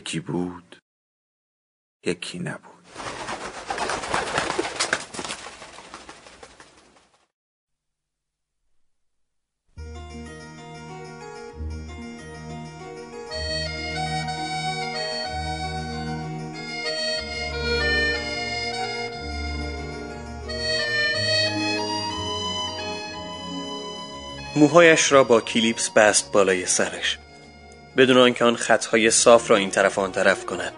یکی بود یکی نبود. موهایش را با کلیپس بست بالای سرش. بدون آنکه آن خطهای صاف را این طرف آن طرف کند.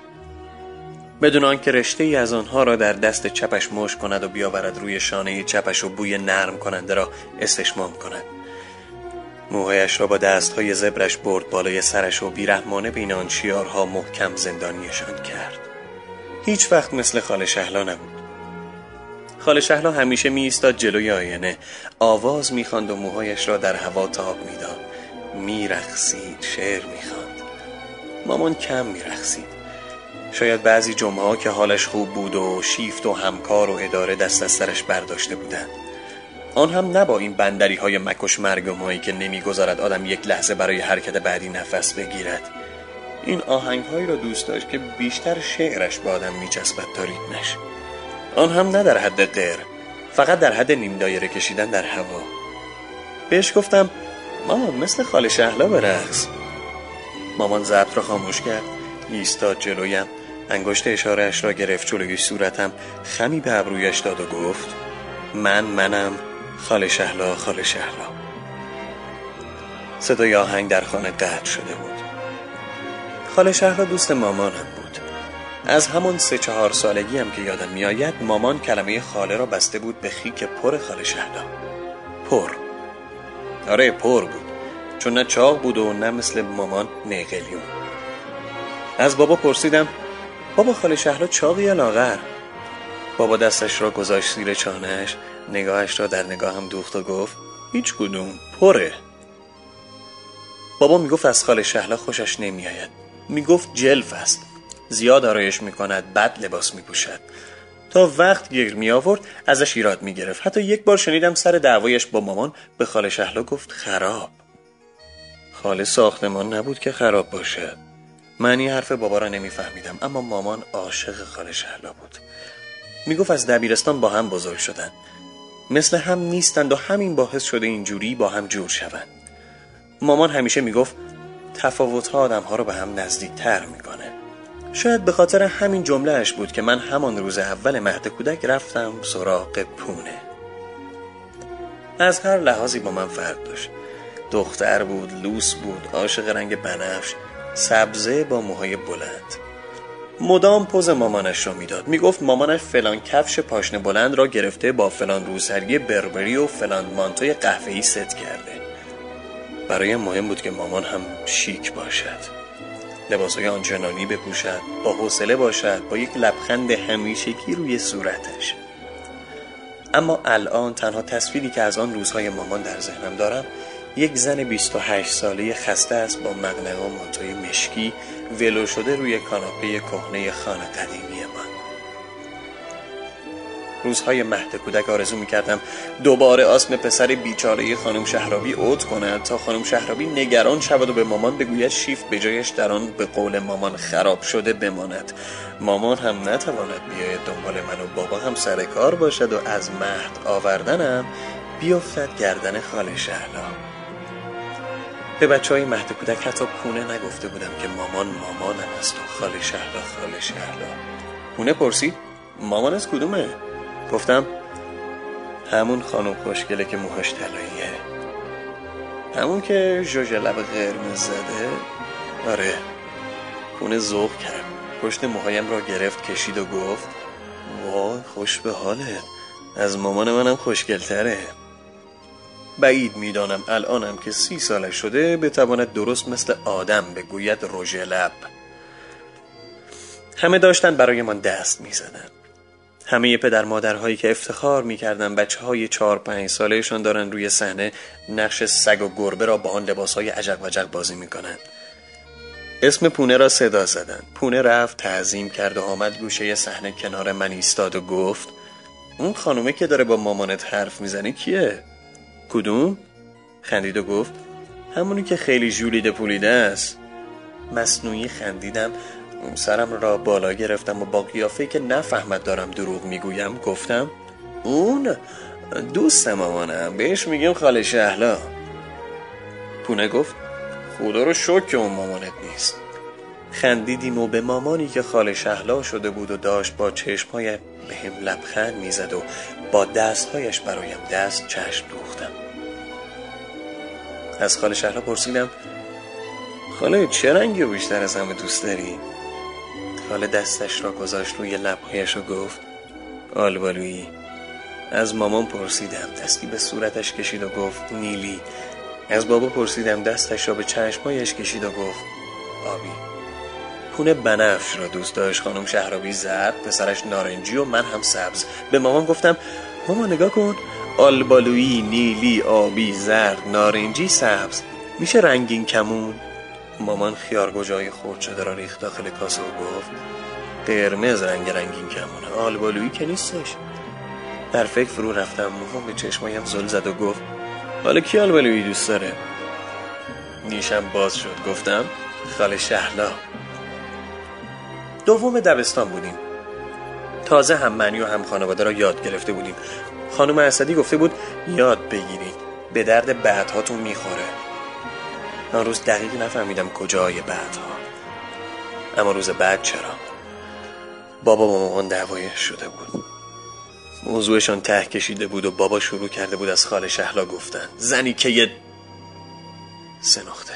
بدون آنکه رشته ای از آنها را در دست چپش مش کند و بیاورد روی شانه چپش و بوی نرم کننده را استشمام کند. موهایش را با دستهای زبرش برد بالای سرش و بیرحمانه بین آن شیارها محکم زندانیشان کرد. هیچ وقت مثل خاله شهلا نبود. خاله شهلا همیشه می ایستاد جلوی آینه. آواز می‌خواند و موهایش را در هوا تاب می‌داد. میرقصید شعر می‌خواند. مامان کم میرقصید. شاید بعضی جمعه که حالش خوب بود و شیفت و همکار و اداره دست از سرش برداشته بودند. آن هم نه با این بندری های مکش مرگمایی که نمی‌گذارد آدم یک لحظه برای حرکت بعدی نفس بگیرد. این آهنگ هایی را دوست داشت که بیشتر شعرش به آدم میچسبد تا ریتمش آن هم نه در حد غیر فقط در حد نیم دایره کشیدن در هوا. بهش گفتم مامان مثل خاله شهلا برقص مامان ضبط را خاموش کرد ایستاد جلویم. انگشت اشارهش را گرفت جلوی صورتم. خمی به ابرویش داد و گفت من منم خاله شهلا خاله شهلا. صدای آهنگ در خانه قطع شده بود. خاله شهلا دوست مامانم بود. از همون سه چهار سالگی هم که یادم میآید مامان کلمه خاله را بسته بود به خیک پر خاله شهلا. پر. آره پر بود. چون نه چاق بود و نه مثل مامان نیقلیون از بابا پرسیدم بابا خاله شهلا چاقی یا لاغر؟ بابا دستش را گذاشت زیر چانهش نگاهش را در نگاهم دوخت و گفت هیچ کدوم پره. بابا می‌گفت از خاله شهلا خوشش نمیآید. می‌گفت جلف است. زیاد آرایش می‌کند بد لباس میپوشد. تا وقت گیر می آورد ازش ایراد می گرفت حتی یک بار شنیدم سر دعوایش با مامان به خاله شهلا گفت خراب. خاله ساختمان نبود که خراب باشد معنی حرف بابا را نمیفهمیدم اما مامان عاشق خاله شهلا بود. می‌گفت از دبیرستان با هم بزرگ شدن. مثل هم نیستند و همین باعث شده اینجوری با هم جور شوند. مامان همیشه می‌گفت تفاوت ها آدم ها رو به هم نزدیک تر می‌کنه. شاید به خاطر همین جملهش بود که من همان روز اول مهد کودک رفتم سراغ پونه. از هر لحاظی با من فرق داشت. دختر بود لوس بود عاشق رنگ بنفش سبزه با موهای بلند. مدام پوز مامانش را می‌داد. می‌گفت مامانش فلان کفش پاشنه بلند را گرفته با فلان روسری بربری و فلان مانتوی قهوه‌ای ست کرده. برای مهم بود که مامان هم شیک باشد. لباسهای آنچنانی بپوشد با حوصله باشد با یک لبخند همیشگی روی صورتش. اما الان تنها تصویری که از آن روزهای مامان در ذهنم دارم یک زن 28 ساله خسته است با مقنعه و مانتوی مشکی ولو شده روی کاناپه کهنه خانه قدیمی من. روزهای مهد کودک آرزو می‌کردم دوباره آسم پسر بیچاره خانم شهرابی اوت کند تا خانم شهرابی نگران شود و به مامان بگوید شیفت به جایش در آن به قول مامان خراب شده بماند. مامان هم نتواند بیاید دنبال من و بابا هم سر کار باشد و از مهد آوردنم بیفتد گردن خاله شهلا به بچه های مهد کودک حتی پونه نگفته بودم که مامان مامانم است و خاله شهلا خاله شهلا پونه پرسید مامان از کدومه؟ گفتم همون خانم خوشگله که موهاش طلاییه. همون که جوجه لب قرمز زده. آره پونه ذوق کرد. پشت موهایم را گرفت کشید و گفت وای خوش به حالت. از مامان منم خوشگلتره. بعید می‌دانم الانم که سی ساله شده بتواند درست مثل آدم بگوید روژه لب. همه داشتن برایمان دست می‌زدن. همه پدر مادرهایی که افتخار می‌کردن بچه های چهار پنج سالهشان دارن روی صحنه نقش سگ و گربه را با آن لباس های عجق وجق بازی می‌کنن اسم پونه را صدا زدن پونه رفت تعظیم کرد و آمد گوشه صحنه کنار من ایستاد و گفت اون خانومه که داره با مامانت حرف می‌زنی کیه؟ کدوم؟ خندید و گفت همونی که خیلی جولیده پولیده است مصنوعی خندیدم سرم را بالا گرفتم و با قیافه که نفهمد دارم دروغ می‌گویم گفتم اون دوست مامانم بهش میگم خاله شهلا. پونه گفت خدا رو شک که اون مامانت نیست. خندیدیم و به مامانی که خاله شهلا شده بود و داشت با چشمهای به هم لبخند می‌زد و با دستهایش برایم دست چشم دوختم. از خاله شهلا پرسیدم خاله چه رنگی بیشتر از همه دوست داری؟ خاله دستش را گذاشت روی لبهایش و گفت آلبالویی از مامان پرسیدم دستی به صورتش کشید و گفت نیلی. از بابا پرسیدم دستش را به چشمایش کشید و گفت آبی. پونه بنفش را دوست داشت خانم شهرابی زرد پسرش نارنجی و من هم سبز. به مامان گفتم ماما نگاه کن آلبالویی نیلی آبی زرد نارنجی سبز. میشه رنگین کمون؟ مامان خیارگوجای خورد شده را ریخت داخل کاسه و گفت قرمز رنگ رنگین کمونه. آلبالویی که نیستش. در فکر فرو رفتم. مامان به چشمایم زل زد و گفت حالا کی آلبالویی دوست داره؟ نیشم باز شد. گفتم خاله شهلا. دوم دبستان بودیم. تازه هم منی و هم خانواده را یاد گرفته بودیم. خانم اسدی گفته بود یاد بگیرید. به درد بعدهاتون می‌خوره. آن روز دقیق نفهمیدم کجای بعدها. اما روز بعد چرا؟ بابا با مامان دعوایش شده بود. موضوعشان ته کشیده بود و بابا شروع کرده بود از خاله شهلا گفتن. زنی که یه نقطه.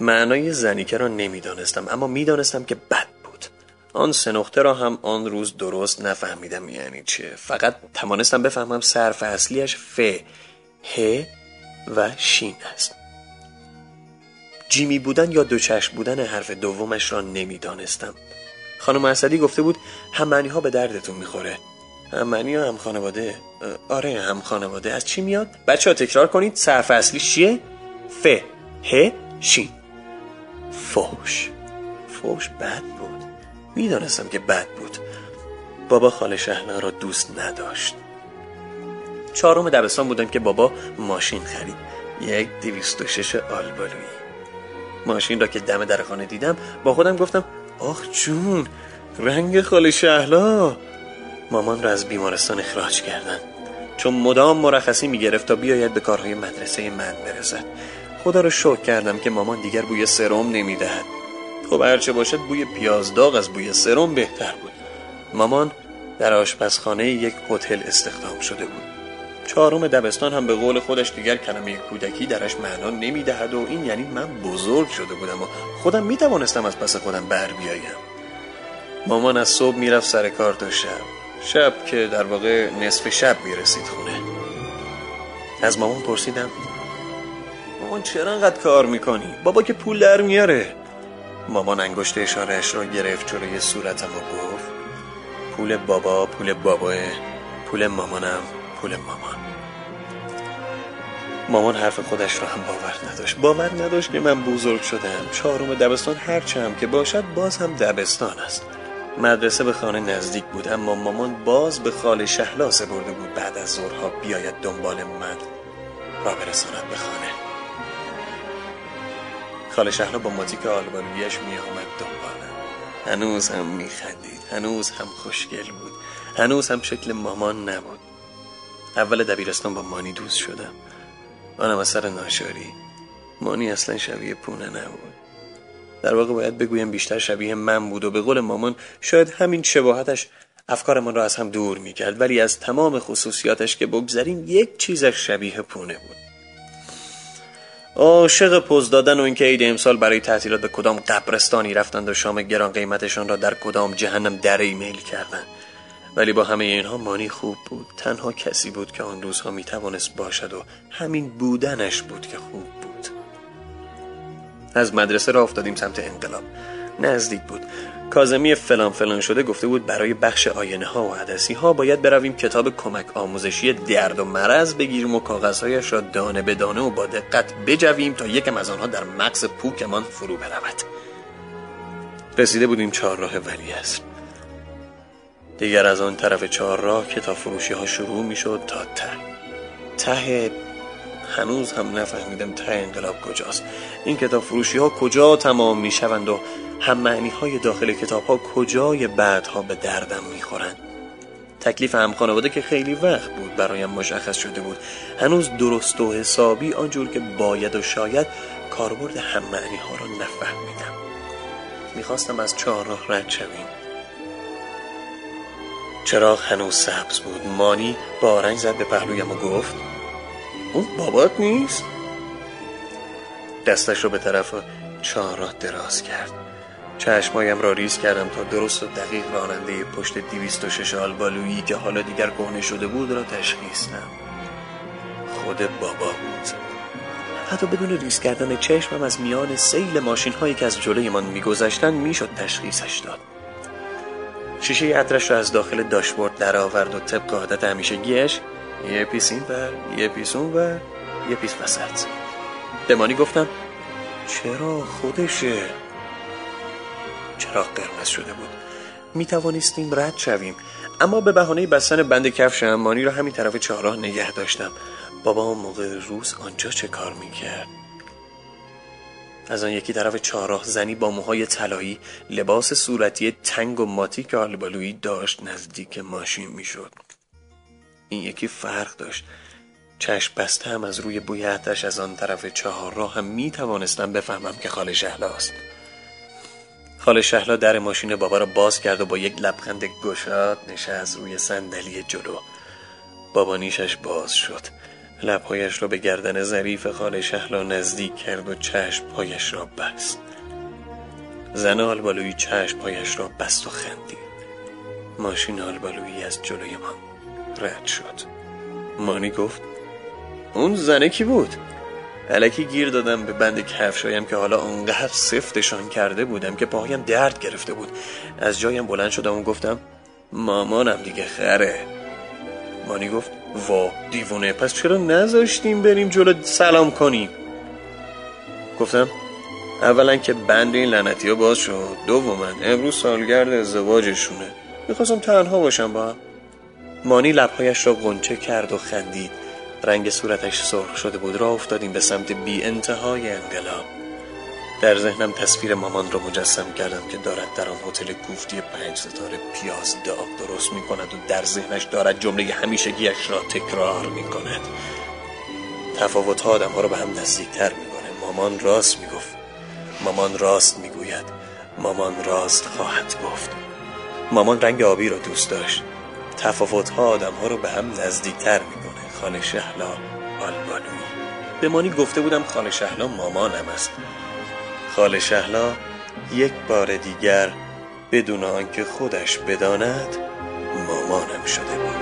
معنای زنیکه را نمی‌دانستم اما می‌دانستم که بد بود. آن سه نقطه را هم آن روز درست نفهمیدم یعنی چه. فقط توانستم بفهمم صرف اصلیش ف ه و شین است. جیمی بودن یا دوچشم بودن حرف دومش را نمی‌دانستم. خانم اسدی گفته بود هم معنی ها به دردتون می‌خوره. هم معنی ها هم خانواده. آره هم خانواده. از چی میاد؟ بچه ها تکرار کنید صرف اصلی چیه؟ ف ه شین فوش فوش بد بود. می‌دانستم که بد بود. بابا خاله شهلا را دوست نداشت. چهارم دبستان بودم که بابا ماشین خرید. یک دویست و شش آلبالویی. ماشین را که دم در خانه دیدم با خودم گفتم آخ جون رنگ خاله شهلا. مامان را از بیمارستان اخراج کردن. چون مدام مرخصی می‌گرفت تا بیاید به کارهای مدرسه من برسد. خدا رو شکر کردم که مامان دیگر بوی سرم نمی‌دهد. خب هرچه باشد بوی پیاز داغ از بوی سرم بهتر بود. مامان در آشپزخانه یک هتل استخدام شده بود. چهارم دبستان هم به قول خودش دیگر کلمه کودکی درش معنا نمی‌دهد و این یعنی من بزرگ شده بودم و خودم می‌توانستم از پس خودم بر بیایم. مامان از صبح می‌رفت سر کار تا شب. شب که در واقع نصف شب می‌رسید خونه. از مامان پرسیدم مامان چرا انقدر کار می‌کنی؟ بابا که پول در میاره. مامان انگشت اشارهش را گرفت جلوی صورتم و گفت پول بابا پول باباه پول مامانم. پول مامان. مامان حرف خودش را هم باور نداشت. باور نداشت که من بزرگ شدم. چهارم دبستان هرچه هم که باشد باز هم دبستان است. مدرسه به خانه نزدیک بود اما مامان باز به خاله شهلا سپرده بود. بعد از ظهرها بیاید دنبال من را برساند به خانه. خاله شهلا با ماتیک آلبالویش می آمد دنبالم هنوز هم می خندید هنوز هم خوشگل بود. هنوز هم شکل مامان نبود. اول دبیرستان با مانی دوست شدم. آنم از سر ناشاری مانی اصلا شبیه پونه نبود. در واقع باید بگویم بیشتر شبیه من بود و به قول مامان شاید همین شباهتش افکارمان را از هم دور می‌کرد ولی از تمام خصوصیاتش که بگذریم یک چیزش شبیه پونه بود. عاشق پوز دادن و اینکه عید امسال برای تعطیلات به کدام قبرستانی رفتند و شام گران قیمتشان را در کدام جهنم در ایمیل کردند. ولی با همه اینها مانی خوب بود. تنها کسی بود که آن روزها می توانست باشد و همین بودنش بود که خوب بود. از مدرسه را افتادیم سمت انقلاب. نزدیک بود. کازمی فلان فلان شده گفته بود برای بخش آینه ها و عدسی ها باید برویم کتاب کمک آموزشی درد و مرض بگیریم و کاغذهایش را دانه به دانه و با دقت بجویم تا یکم از آنها در مغز پوکمان فرو برود. رسیده بودیم چهارراه ولی است دیگر از آن طرف چهارراه کتاب فروشی ها شروع می شد تا ته. ته هنوز هم نفهمیدم ته انقلاب کجاست. این کتاب فروشی ها کجا تمام می شوند و هم معنی های داخل کتاب ها کجای بعدها به دردم می خورند تکلیف هم خانواده که خیلی وقت بود برایم مشخص شده بود. هنوز درست و حسابی آنجور که باید و شاید کاربرد هم معنی ها را نفهمیدم. می‌خواستم از چهار راه رد شویم. چراغ هنوز سبز بود؟ مانی با آرنج زد به پهلویم و گفت اون بابات نیست؟ دستش رو به طرف چهار دراز کرد. چشمایم را ریز کردم تا درست و دقیق راننده پشت دیویست و شش آلبالویی که حالا دیگر کهنه شده بود را تشخیص دم خود بابا بود. حتی بدون ریز کردن چشمم از میان سیل ماشین هایی که از جلویمان میگذشتند می‌شد تشخیصش داد. شیشه عطرش را از داخل داشبورد درآورد و طبق عادت همیشگیش یه پیس این بر یه پیس اون بر یه پیس وسط. به مانی گفتم چرا خودشه؟ چراغ قرمز شده بود؟ می توانستیم رد شویم. اما به بهانه بستن بند کفش مانی را همین طرف چهارراه نگه داشتم. بابا موقع روز آنجا چه کار می‌کرد؟ از آن یکی طرف چهارراه زنی با موهای طلایی لباس صورتی تنگ و ماتیک آلبالویی داشت نزدیک ماشین می‌شد. این یکی فرق داشت. چشم بسته هم از روی بوی از آن طرف چهار راه هم می توانستم بفهمم که خاله شهلاست خاله شهلا در ماشین بابا را باز کرد و با یک لبخند گشاد نشست روی صندلی جلو. بابا نیشش باز شد. لبهایش را به گردن ظریف خاله شهلا نزدیک کرد و چشمهایش را بست. زن آلبالویی چشمهایش را بست و خندید. ماشین آلبالویی از جلوی ما رد شد. مانی گفت اون زنه کی بود؟ علکی گیر دادم به بند کفشایم که حالا انقدر سفتشان کرده بودم که پاهایم درد گرفته بود. از جایم بلند شدم و گفتم مامانم دیگه خره. مانی گفت وا دیوونه پس چرا نذاشتیم بریم جلو؟ سلام کنیم. گفتم اولا که بند این لنتی ها باز شد. دوما امروز سالگرد ازدواجشونه. می‌خواستم تنها باشم با مانی لبهایش را گنچه کرد و خندید. رنگ صورتش سرخ شده بود. را افتادیم به سمت بی انتهای انقلاب. در ذهنم تصویر مامان را مجسم کردم که دارد در آن هتل کوفتی پنج ستاره پیاز داغ درست می کند و در ذهنش دارد جمله همیشگیش را تکرار می کند تفاوت ها آدم ها را به هم نزدیکتر می‌کنه. مامان راست می‌گفت. مامان راست می‌گوید. مامان راست خواهد گفت. مامان رنگ آبی را دوست داشت. تفاوت ها آدم ها رو به هم نزدیکتر می‌کنه. خانه شهلا آلبانوی. به مانی گفته بودم خانه شهلا مامانم است. خاله شهلا یک بار دیگر بدون آنکه خودش بداند مامانم شده بود.